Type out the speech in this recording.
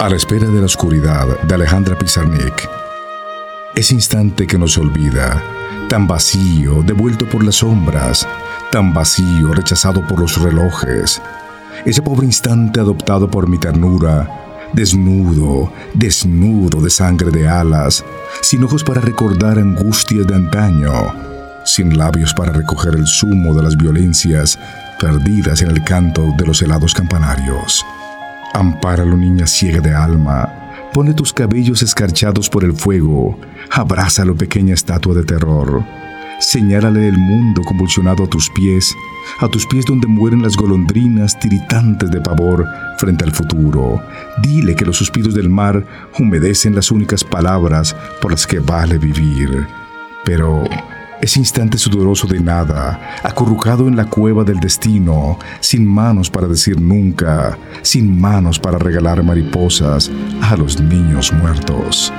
A la espera de la oscuridad de Alejandra Pizarnik. Ese instante que nos olvida, tan vacío, devuelto por las sombras, tan vacío, rechazado por los relojes. Ese pobre instante adoptado por mi ternura, desnudo, desnudo de sangre de alas, sin ojos para recordar angustias de antaño, sin labios para recoger el zumo de las violencias perdidas en el canto de los helados campanarios. Ampáralo, niña ciega de alma. Pone tus cabellos escarchados por el fuego. Abrázalo, pequeña estatua de terror. Señálale el mundo convulsionado a tus pies, a tus pies donde mueren las golondrinas tiritantes de pavor frente al futuro. Dile que los suspiros del mar humedecen las únicas palabras por las que vale vivir. Pero ese instante sudoroso de nada, acurrucado en la cueva del destino, sin manos para decir nunca, sin manos para regalar mariposas a los niños muertos.